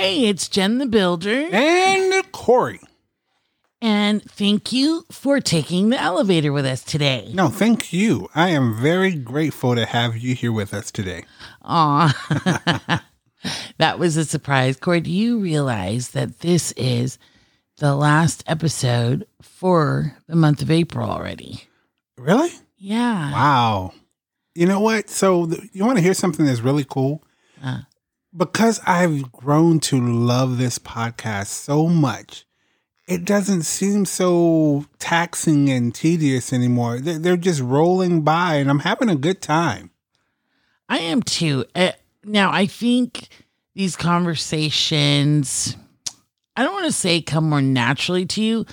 Hey, it's Jen the Builder. And Corey. And thank you for taking the elevator with us today. No, thank you. I am very grateful to have you here with us today. Aw. that was a surprise. Corey, do you realize that this is the last episode for the month of April already? Really? Yeah. Wow. You know what? So, th- you want to hear something that's really cool? Uh. Because I've grown to love this podcast so much, it doesn't seem so taxing and tedious anymore. They're, just rolling by, and I'm having a good time. I am too. Uh, now, I think these conversations, I don't want to say come more naturally to you,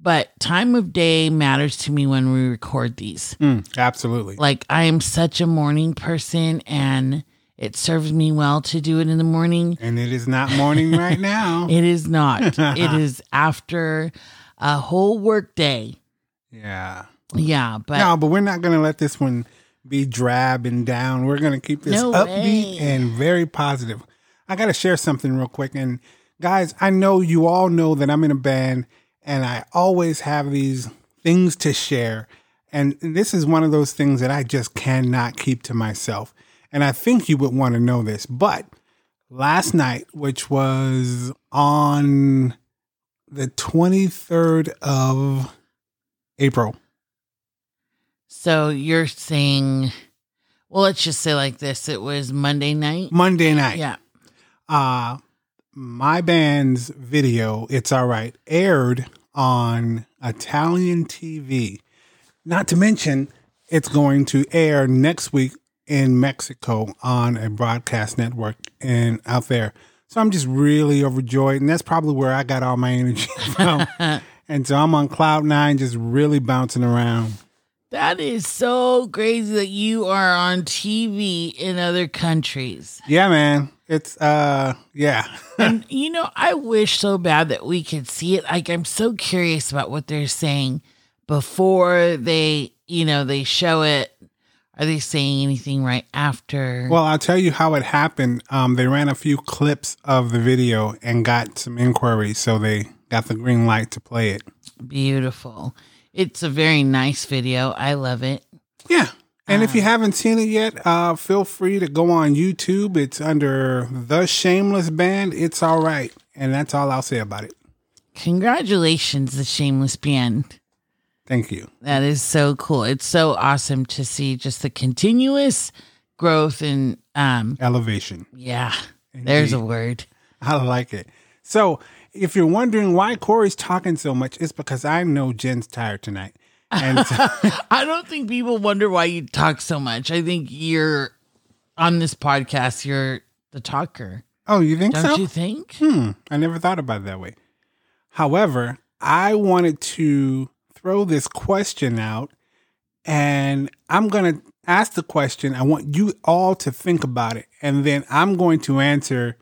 but time of day matters to me when we record these. Mm, absolutely. Like, I am such a morning person and it serves me well to do it in the morning. And it is not morning right now. It is not, it is after a whole work day. yeah. Yeah, but no, but we're not going to let this one be drab and down. We're going to keep this No upbeat way. and very positive. I got to share something real quick. And guys, I know you all know that I'm in a band and I always have these things to share. And this is one of those things that I just cannot keep to myself. And I think you would want to know this. But last night, which was on the 23rd of April, so you're saying, well, let's just say like this it was Monday night. Monday night. Yeah. uh my band's video it's all right aired on italian tv not to mention it's going to air next week in mexico on a broadcast network and out there so i'm just really overjoyed and that's probably where i got all my energy from and so i'm on cloud nine just really bouncing around That is so crazy that you are on TV in other countries. yeah man it's uh yeah And you know, I wish so bad that we could see it. Like I'm so curious about what they're saying before they, you know, they show it. Are they saying anything right after? Well, I'll tell you how it happened. Um, they ran a few clips of the video and got some inquiries, so they got the green light to play it. Beautiful. It's a very nice video. I love it. Yeah. And if you haven't seen it yet, uh, feel free to go on YouTube. It's under The Shameless Band. It's all right. And that's all I'll say about it. Congratulations, the Shameless Band. Thank you. That is so cool. It's so awesome to see just the continuous growth and um Elevation. yeah, there's a word. I like it. So, if you're wondering why Corey's talking so much, it's because I know Jen's tired tonight. And so- I don't think people wonder why you talk so much. I think you're on this podcast, you're the talker. oh, you think Don't so? you think? Hmm, I never thought about it that way. However, I wanted to throw this question out and I'm going to ask the question. I want you all to think about it and then I'm going to answer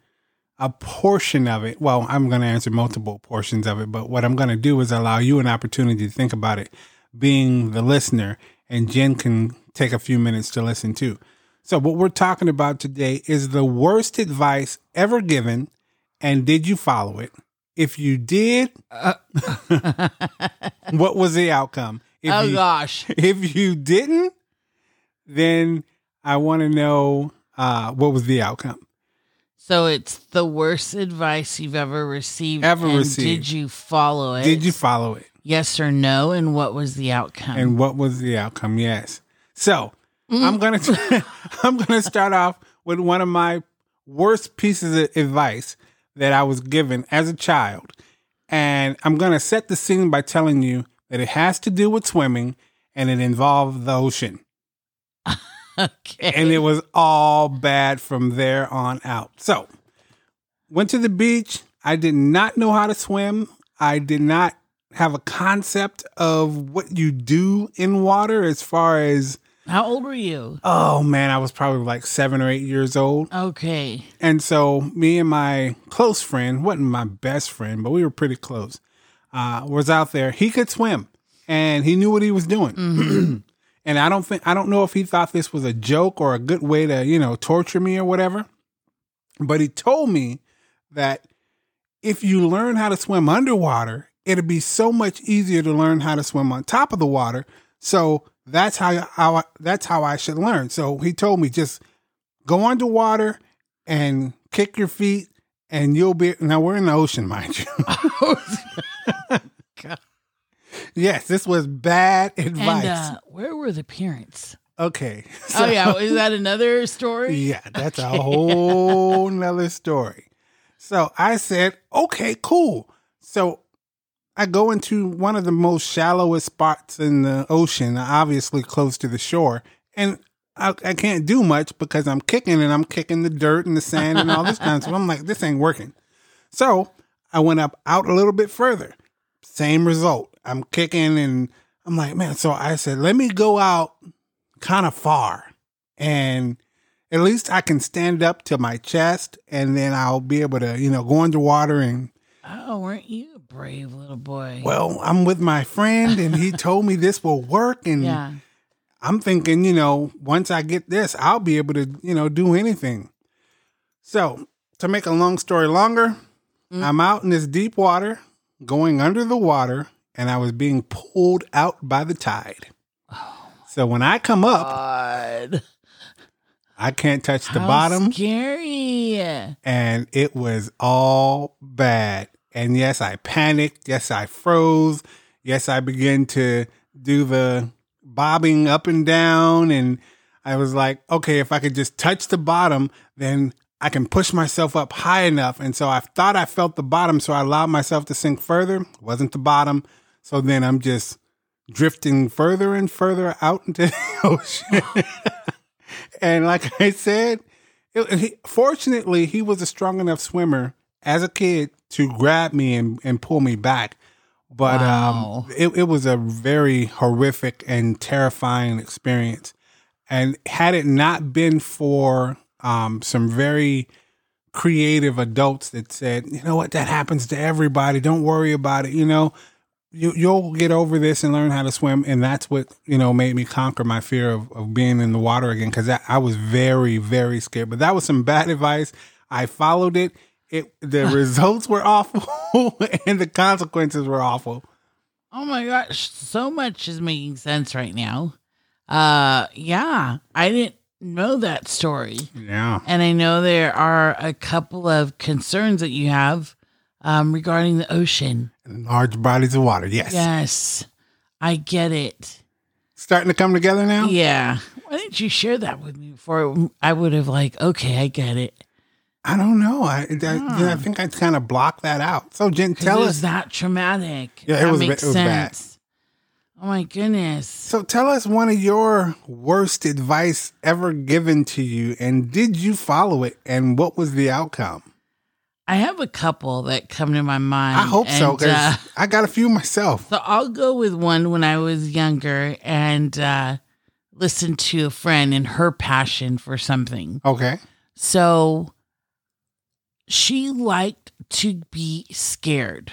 a portion of it. Well, I'm going to answer multiple portions of it, but what I'm going to do is allow you an opportunity to think about it being the listener and Jen can take a few minutes to listen too. So what we're talking about today is the worst advice ever given and did you follow it? If you did, what was the outcome? If oh you, gosh. if you didn't, then I want to know uh, what was the outcome. So it's the worst advice you've ever received. Ever and received. Did you follow it? Did you follow it? Yes or no? And what was the outcome? And what was the outcome? Yes. So I'm gonna I'm gonna start off with one of my worst pieces of advice that I was given as a child, and I'm gonna set the scene by telling you that it has to do with swimming and it involved the ocean, okay. and it was all bad from there on out. So went to the beach. I did not know how to swim. I did not have a concept of what you do in water as far as How old were you? oh man, I was probably like seven or eight years old. Okay. And so me and my close friend, wasn't my best friend, but we were pretty close, uh, was out there. He could swim and he knew what he was doing. and I don't think I don't know if he thought this was a joke or a good way to, you know, torture me or whatever. But he told me that if you learn how to swim underwater, it'd be so much easier to learn how to swim on top of the water. So that's how, how I, that's how I should learn. So he told me just go underwater and kick your feet and you'll be now we're in the ocean, mind you. yes, this was bad advice. And uh, where were the parents? okay. oh yeah, is that another story? Yeah, that's a whole nother story. So I said, okay, cool. So I go into one of the most shallowest spots in the ocean, obviously close to the shore, and I, I can't do much because I'm kicking and I'm kicking the dirt and the sand and all this kind of stuff. I'm like, this ain't working. So I went up out a little bit further. Same result. I'm kicking and I'm like, man. So I said, let me go out kind of far and at least I can stand up to my chest and then I'll be able to, you know, go underwater and Oh, weren't you a brave little boy? well, I'm with my friend and he told me this will work and yeah. I'm thinking, you know, once I get this, I'll be able to, you know, do anything. So, to make a long story longer, mm. I'm out in this deep water, going under the water, and I was being pulled out by the tide. Oh So when I come up, God. I can't touch the How bottom, Scary. and it was all bad. And yes, I panicked. Yes, I froze. Yes, I began to do the bobbing up and down. And I was like, okay, if I could just touch the bottom, then I can push myself up high enough. And so I thought I felt the bottom. So I allowed myself to sink further. Wasn't the bottom. So then I'm just drifting further and further out into the ocean. and like I said, it, he, fortunately, he was a strong enough swimmer as a kid to grab me and, and pull me back. But Wow. um, it, it was a very horrific and terrifying experience. And had it not been for um, some very creative adults that said, you know what, that happens to everybody. Don't worry about it. You know, you, you'll get over this and learn how to swim. And that's what, you know, made me conquer my fear of, of being in the water again. Cause I, I was very, very scared, but that was some bad advice. I followed it. It, the results were awful and the consequences were awful. Oh my gosh, so much is making sense right now. Uh yeah, I didn't know that story. Yeah. And I know there are a couple of concerns that you have um regarding the ocean. Large bodies of water. Yes. Yes. I get it. Starting to come together now? Yeah. Why didn't you share that with me before I would have like, okay, I get it. I don't know. I, I, I ah. think I kind of blocked that out. So, Jen, tell it us. that traumatic. Yeah, it that was ba- makes it was bad. sense. Oh my goodness. So, tell us one of your worst advice ever given to you, and did you follow it, and what was the outcome? I have a couple that come to my mind. I hope so, because uh, I got a few myself. So I'll go with one when I was younger and uh, listened to a friend and her passion for something. Okay. So she liked to be scared.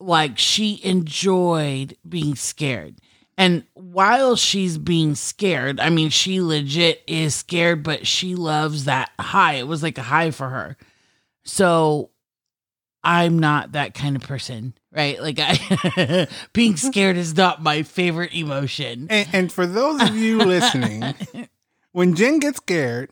Like she enjoyed being scared. And while she's being scared, I mean, she legit is scared, but she loves that high. It was like a high for her. So I'm not that kind of person, right? Like I being scared is not my favorite emotion. And, and for those of you listening, when Jen gets scared,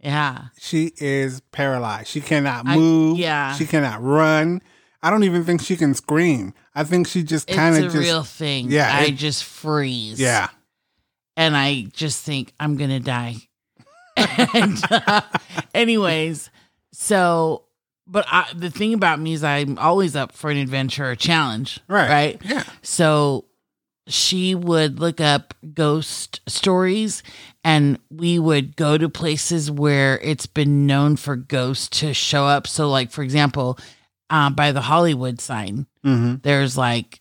Yeah. she is paralyzed. She cannot I- move. yeah. She cannot run. I don't even think she can scream. I think she just kind of just. real thing. yeah, I it- just freeze. yeah. and I just think I'm gonna die. and uh, anyways, so but I, the thing about me is I'm always up for an adventure or challenge, Right. Right. Yeah. So she would look up ghost stories, and we would go to places where it's been known for ghosts to show up. So, like for example, uh, by the Hollywood sign, Mm-hmm. there's like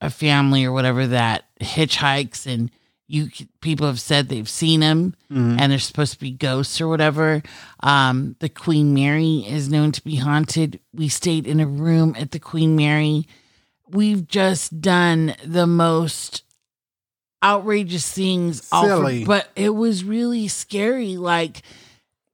a family or whatever that hitchhikes and you people have said they've seen them Mhm. and they're supposed to be ghosts or whatever um the queen mary is known to be haunted we stayed in a room at the queen mary we've just done the most outrageous things all for- but it was really scary like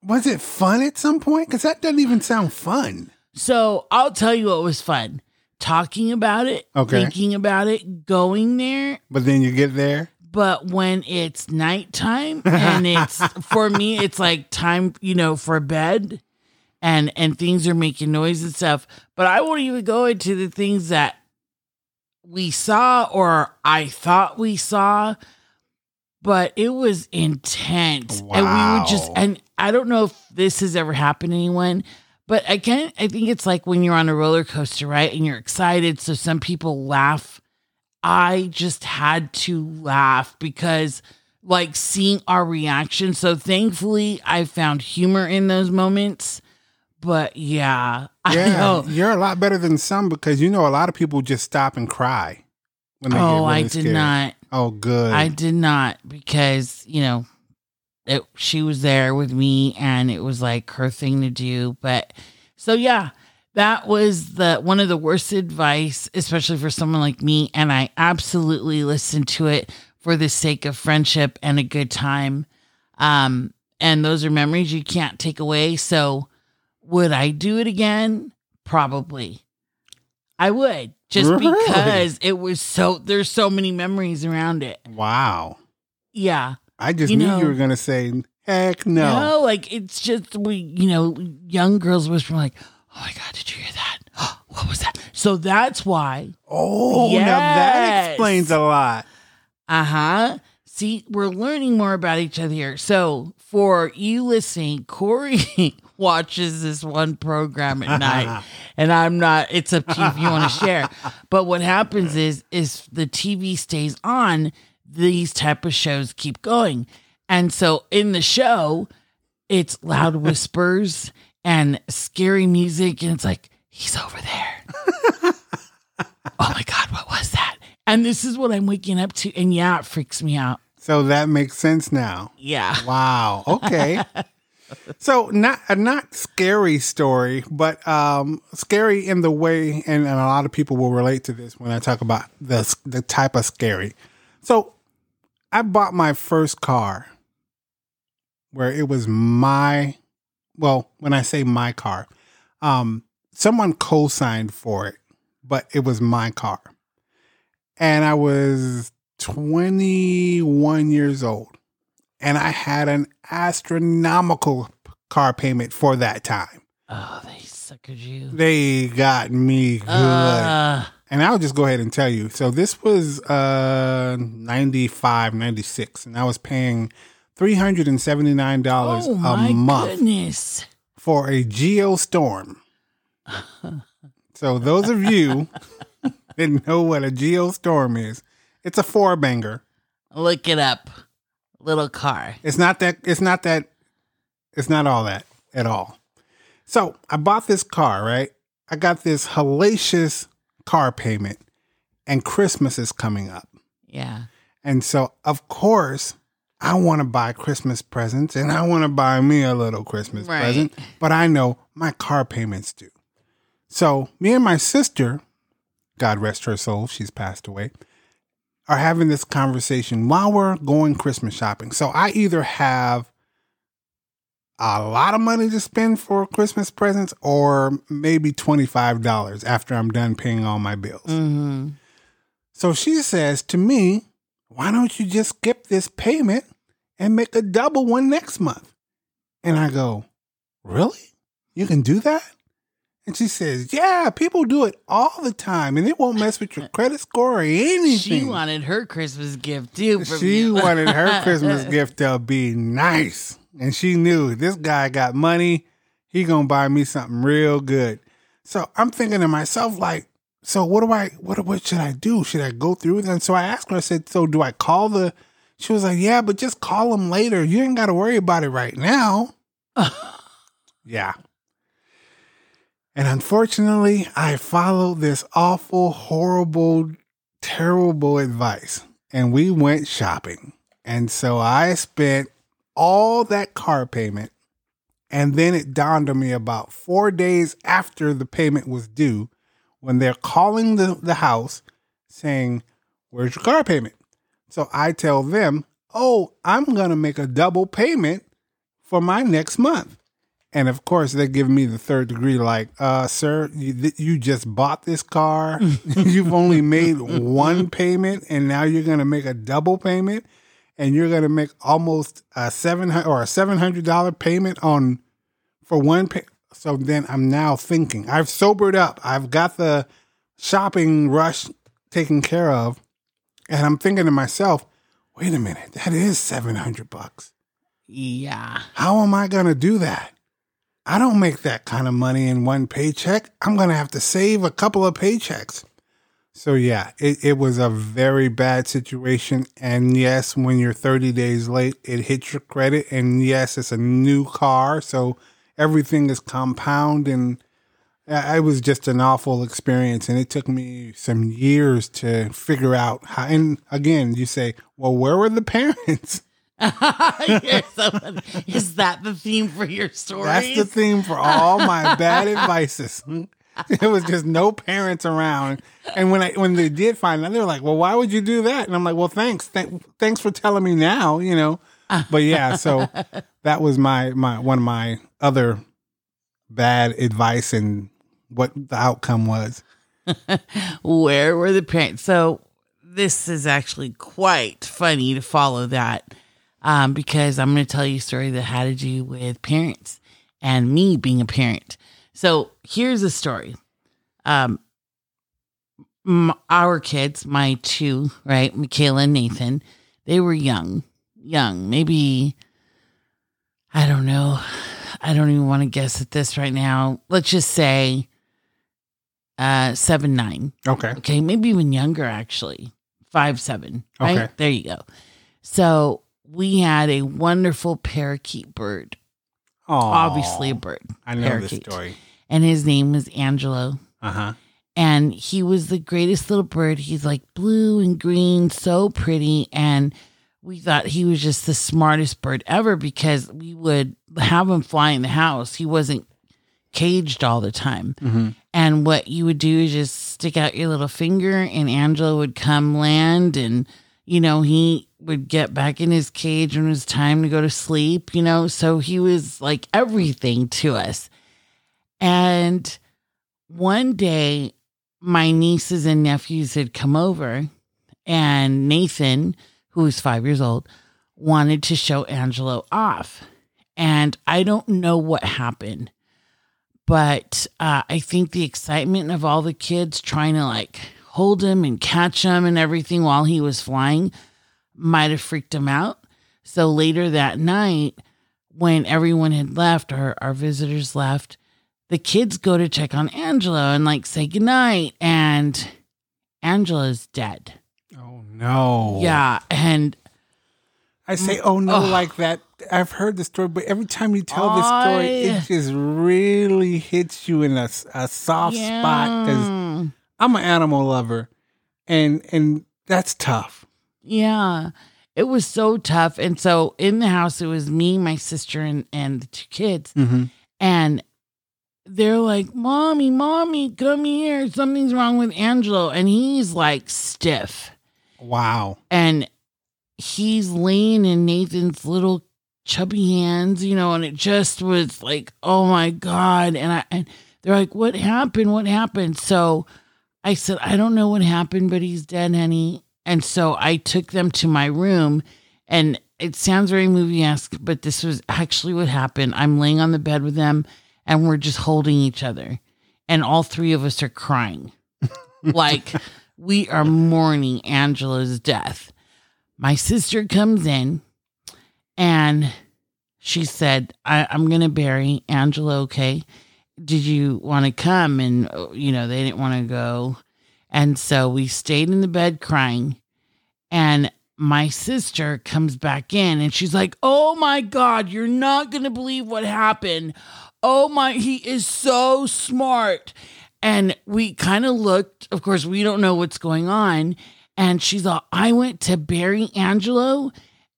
Was it fun at some point? Because that doesn't even sound fun. So I'll tell you what was fun. Talking about it, Okay. thinking about it, going there. But then you get there. But when it's nighttime and it's for me, it's like time, you know, for bed and and things are making noise and stuff. But I won't even go into the things that we saw or I thought we saw. But it was intense. And we were just and I don't know if this has ever happened to anyone, but I can't. I think it's like when you're on a roller coaster, right? And you're excited. So some people laugh. I just had to laugh because like seeing our reaction. So thankfully I found humor in those moments. But yeah, I Yeah, you're a lot better than some because you know a lot of people just stop and cry when they get Oh, really I did scared. not. Oh, good. I did not because, you know, it, she was there with me and it was like her thing to do. But so, yeah, that was the one of the worst advice, especially for someone like me. And I absolutely listened to it for the sake of friendship and a good time. Um, and those are memories you can't take away. So, would I do it again? Probably. I would just Really? because it was so, there's so many memories around it. wow. Yeah. I just You knew know- you were going to say, heck no. No, like it's just we, you know, young girls whisper like, "Oh my god, did you hear that? what was that?" So that's why. Oh, now that explains a lot. Uh huh. See, we're learning more about each other here. So for you listening, Corey watches this one program at night, and I'm not. It's up to you if you want to share. But what happens is, is the TV stays on. These type of shows keep going, and so in the show, it's loud whispers and scary music, and it's like he's over there. oh my god, what was that? And this is what I'm waking up to, and yeah, it freaks me out. So that makes sense now. Yeah. Wow. Okay. so not a not scary story, but um, scary in the way, and, and a lot of people will relate to this when I talk about the the type of scary. So I bought my first car, where it was my, well, when I say my car, um, someone co-signed for it, but it was my car, and I was 21 years old and I had an astronomical car payment for that time. Oh, they suckered you. They got me good. Uh, and I'll just go ahead and tell you. So this was uh 95, 96 and I was paying $379 oh a month goodness. for a Geostorm. so those of you that know what a Geostorm is, it's a four banger. Look it up. Little car. It's not that. It's not that. It's not all that at all. So I bought this car, right? I got this hellacious car payment, and Christmas is coming up, Yeah. and so of course I want to buy Christmas presents, and I want to buy me a little Christmas Right. present. But I know my car payments due. So me and my sister, God rest her soul, she's passed away, are having this conversation while we're going Christmas shopping. So I either have a lot of money to spend for Christmas presents or maybe $25 after I'm done paying all my bills. hmm So she says to me, Why don't you just skip this payment and make a double one next month? And I go, Really? You can do that? And she says, Yeah, people do it all the time and it won't mess with your credit score or anything. She wanted her Christmas gift too. She wanted her Christmas gift to be nice. And she knew this guy got money. He gonna buy me something real good. So I'm thinking to myself, like, so what do I what what should I do? Should I go through with it? And so I asked her, I said, So do I call the she was like, Yeah, but just call them later. You ain't gotta worry about it right now. yeah. And unfortunately, I followed this awful, horrible, terrible advice. And we went shopping. And so I spent all that car payment. And then it dawned on me about four days after the payment was due when they're calling the, the house saying, Where's your car payment? So I tell them, Oh, I'm going to make a double payment for my next month. And of course, they give me the third degree, like, uh, sir, you, th- you just bought this car. You've only made one payment, and now you're going to make a double payment, and you're going to make almost a seven hundred or a seven hundred dollar payment on for one pay. So then I'm now thinking, I've sobered up. I've got the shopping rush taken care of, and I'm thinking to myself, wait a minute, that is seven hundred bucks. Yeah. How am I going to do that? I don't make that kind of money in one paycheck. I'm going to have to save a couple of paychecks. So, yeah, it, it was a very bad situation. And yes, when you're 30 days late, it hits your credit. And yes, it's a new car. So everything is compound. And it was just an awful experience. And it took me some years to figure out how. And again, you say, well, where were the parents? so, is that the theme for your story? That's the theme for all my bad advices. There was just no parents around, and when I when they did find out, they were like, "Well, why would you do that?" And I'm like, "Well, thanks, Th- thanks for telling me now." You know, but yeah, so that was my my one of my other bad advice and what the outcome was. Where were the parents? So this is actually quite funny to follow that um, because I'm going to tell you a story that had to do with parents and me being a parent. So here's a story. Um, m- our kids, my two, right, Michaela and Nathan, they were young, young, maybe, I don't know. I don't even want to guess at this right now. Let's just say uh, seven, nine. Okay, Okay, maybe even younger actually. Five seven. Right? Okay. There you go. So we had a wonderful parakeet bird. Aw, Obviously a bird. I know this story. And his name was Angelo. Uh huh. And he was the greatest little bird. He's like blue and green, so pretty. And we thought he was just the smartest bird ever because we would have him fly in the house. He wasn't caged all the time. hmm And what you would do is just stick out your little finger, and Angelo would come land, and you know he would get back in his cage when it was time to go to sleep. You know, so he was like everything to us. And one day, my nieces and nephews had come over, and Nathan, who was five years old, wanted to show Angelo off. And I don't know what happened but uh, I think the excitement of all the kids trying to like hold him and catch him and everything while he was flying might have freaked him out. So later that night, when everyone had left, or our visitors left, the kids go to check on Angelo and like say goodnight, and Angelo's dead. Oh no. Yeah, and I say, oh no, like that. I've heard the story, but every time you tell this story, it just really hits you in a, a soft spot because I'm an animal lover, and and that's tough. Yeah. It was so tough. And so in the house, it was me, my sister, and, and the two kids. Mm-hmm. And they're like, Mommy, Mommy, come here. Something's wrong with Angelo. And he's like stiff. Wow. And he's laying in Nathan's little chubby hands, you know, and it just was like, oh my God. And I and they're like, What happened? What happened? So I said, I don't know what happened, but he's dead, honey. And so I took them to my room and it sounds very movie esque, but this was actually what happened. I'm laying on the bed with them and we're just holding each other. And all three of us are crying. like we are mourning Angelo's death. My sister comes in and she said, I, I'm going to bury Angelo, okay? Did you want to come? And, uh, you know, they didn't want to go. And so we stayed in the bed crying. And my sister comes back in and she's like, Oh my God, you're not going to believe what happened. Oh my, he is so smart. And we kind of looked, of course, we don't know what's going on. And she's like, I went to bury Angelo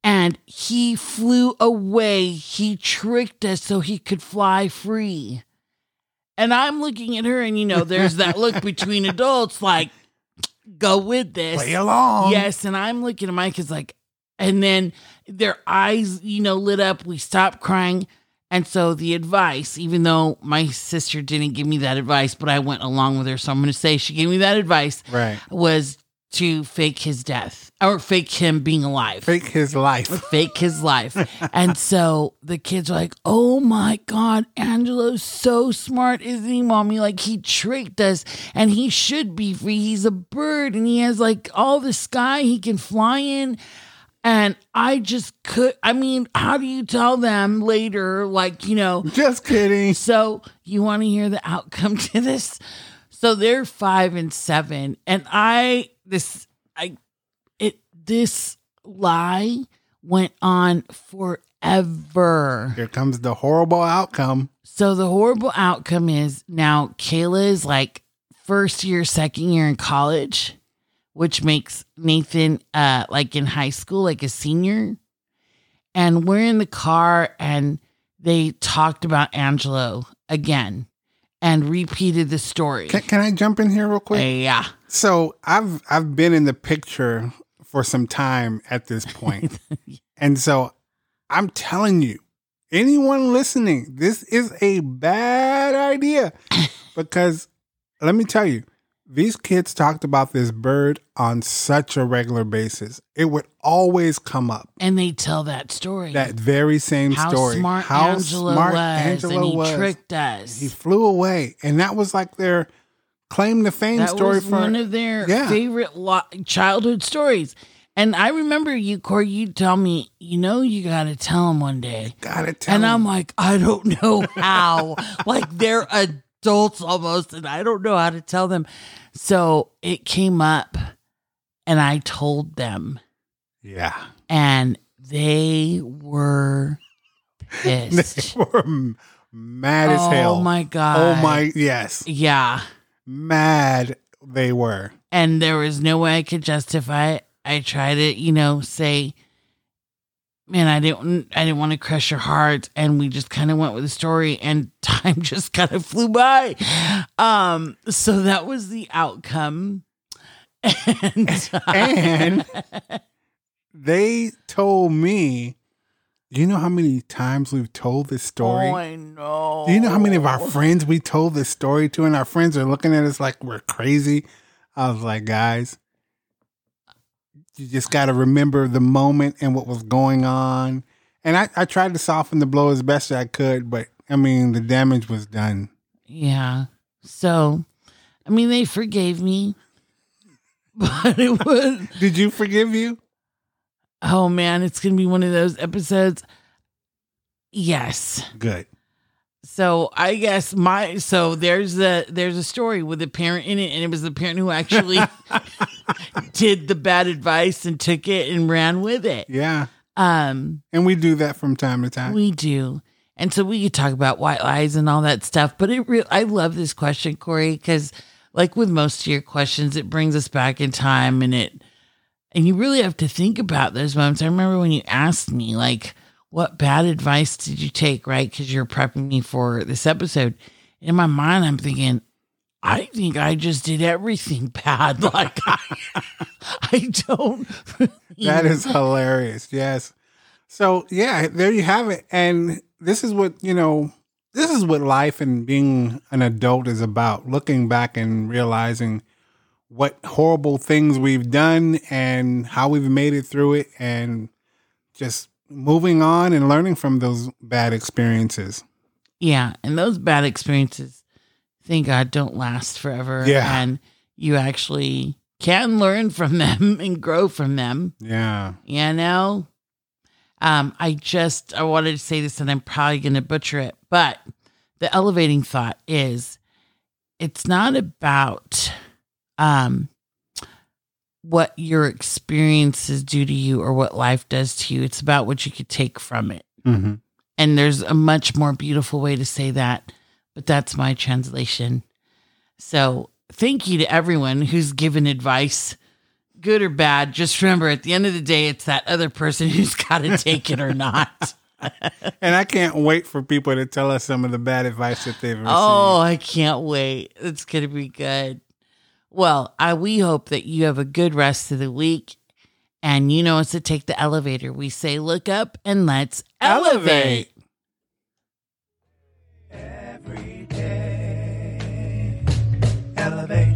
and he flew away. He tricked us so he could fly free. And I'm looking at her, and you know, there's that look between adults like, go with this. Play along. Yes, and I'm looking at Mike is like, And then their eyes, you know, lit up. We stopped crying. And so the advice, even though my sister didn't give me that advice, but I went along with her. So I'm going to say she gave me that advice Right. was to fake his death or fake him being alive. Fake his life. Fake his life. and so the kids are like, oh my God, Angelo's so smart, isn't he, mommy? Like he tricked us and he should be free. He's a bird and he has like all the sky he can fly in. And I just could, I mean, how do you tell them later, like, you know, Just kidding. so you want to hear the outcome to this? So they're five and seven, and I this I it this lie went on forever. Here comes the horrible outcome. So the horrible outcome is now Kayla is like first year, second year in college, which makes Nathan uh like in high school, like a senior. And we're in the car and they talked about Angelo again and repeated the story. Can, can I jump in here real quick? yeah. So I've I've been in the picture for some time at this point. and so I'm telling you, anyone listening, this is a bad idea. because let me tell you, these kids talked about this bird on such a regular basis. It would always come up. And they tell that story. That very same how story. smart How Angelo smart was. Angelo and he was. tricked us. He flew away. And that was like their claim to fame that story was for one of their Yeah. favorite lo- childhood stories. And I remember you, Corey, you tell me, you know, you got to tell them one day. gotta tell And. I'm like, I don't know how. like they're adults almost, and I don't know how to tell them. So it came up, and I told them, Yeah. and they were pissed. They were mad as oh hell. Oh my god! Oh my, yes. Yeah, Mad they were. and there was no way I could justify it. I tried to, you know, say, "Man, I didn't, I didn't want to crush your heart," and we just kind of went with the story, and time just kind of flew by. Um, so that was the outcome, and, And they told me, you know how many times we've told this story? Oh, I know. do you know how many of our friends we told this story to? And our friends are looking at us like we're crazy. I was like, guys, you just got to remember the moment and what was going on. And I, I tried to soften the blow as best I could, but I mean, the damage was done. Yeah. So, I mean, they forgave me, but it was. Did you forgive you? Oh man, it's gonna be one of those episodes. Yes. Good. So I guess my so there's a there's a story with a parent in it, and it was the parent who actually did the bad advice and took it and ran with it. Yeah. Um, And we do that from time to time. we do, and so we could talk about white lies and all that stuff. But it real I love this question, Corey, because like with most of your questions, it brings us back in time, and it and you really have to think about those moments. I remember when you asked me like what bad advice did you take, right? Because you're prepping me for this episode. In my mind, I'm thinking, I think I just did everything bad. Like I, I don't. That is hilarious. Yes. So yeah, there you have it. And this is what, you know, this is what life and being an adult is about. Looking back and realizing what horrible things we've done and how we've made it through it and just moving on and learning from those bad experiences. Yeah, and those bad experiences, thank God, don't last forever. Yeah. and you actually can learn from them and grow from them. Yeah. You know, um, I just I wanted to say this, and I'm probably going to butcher it, but the elevating thought is, it's not about um what your experiences do to you or what life does to you. It's about what you could take from it. hmm And there's a much more beautiful way to say that, but that's my translation. So thank you to everyone who's given advice, good or bad. Just remember at the end of the day, it's that other person who's got to take it or not. And I can't wait for people to tell us some of the bad advice that they've received. Oh, I can't wait. It's going to be good. Well, I, we hope that you have a good rest of the week. And you know us to take the elevator. We say, look up and let's elevate. elevate. Every day, elevate.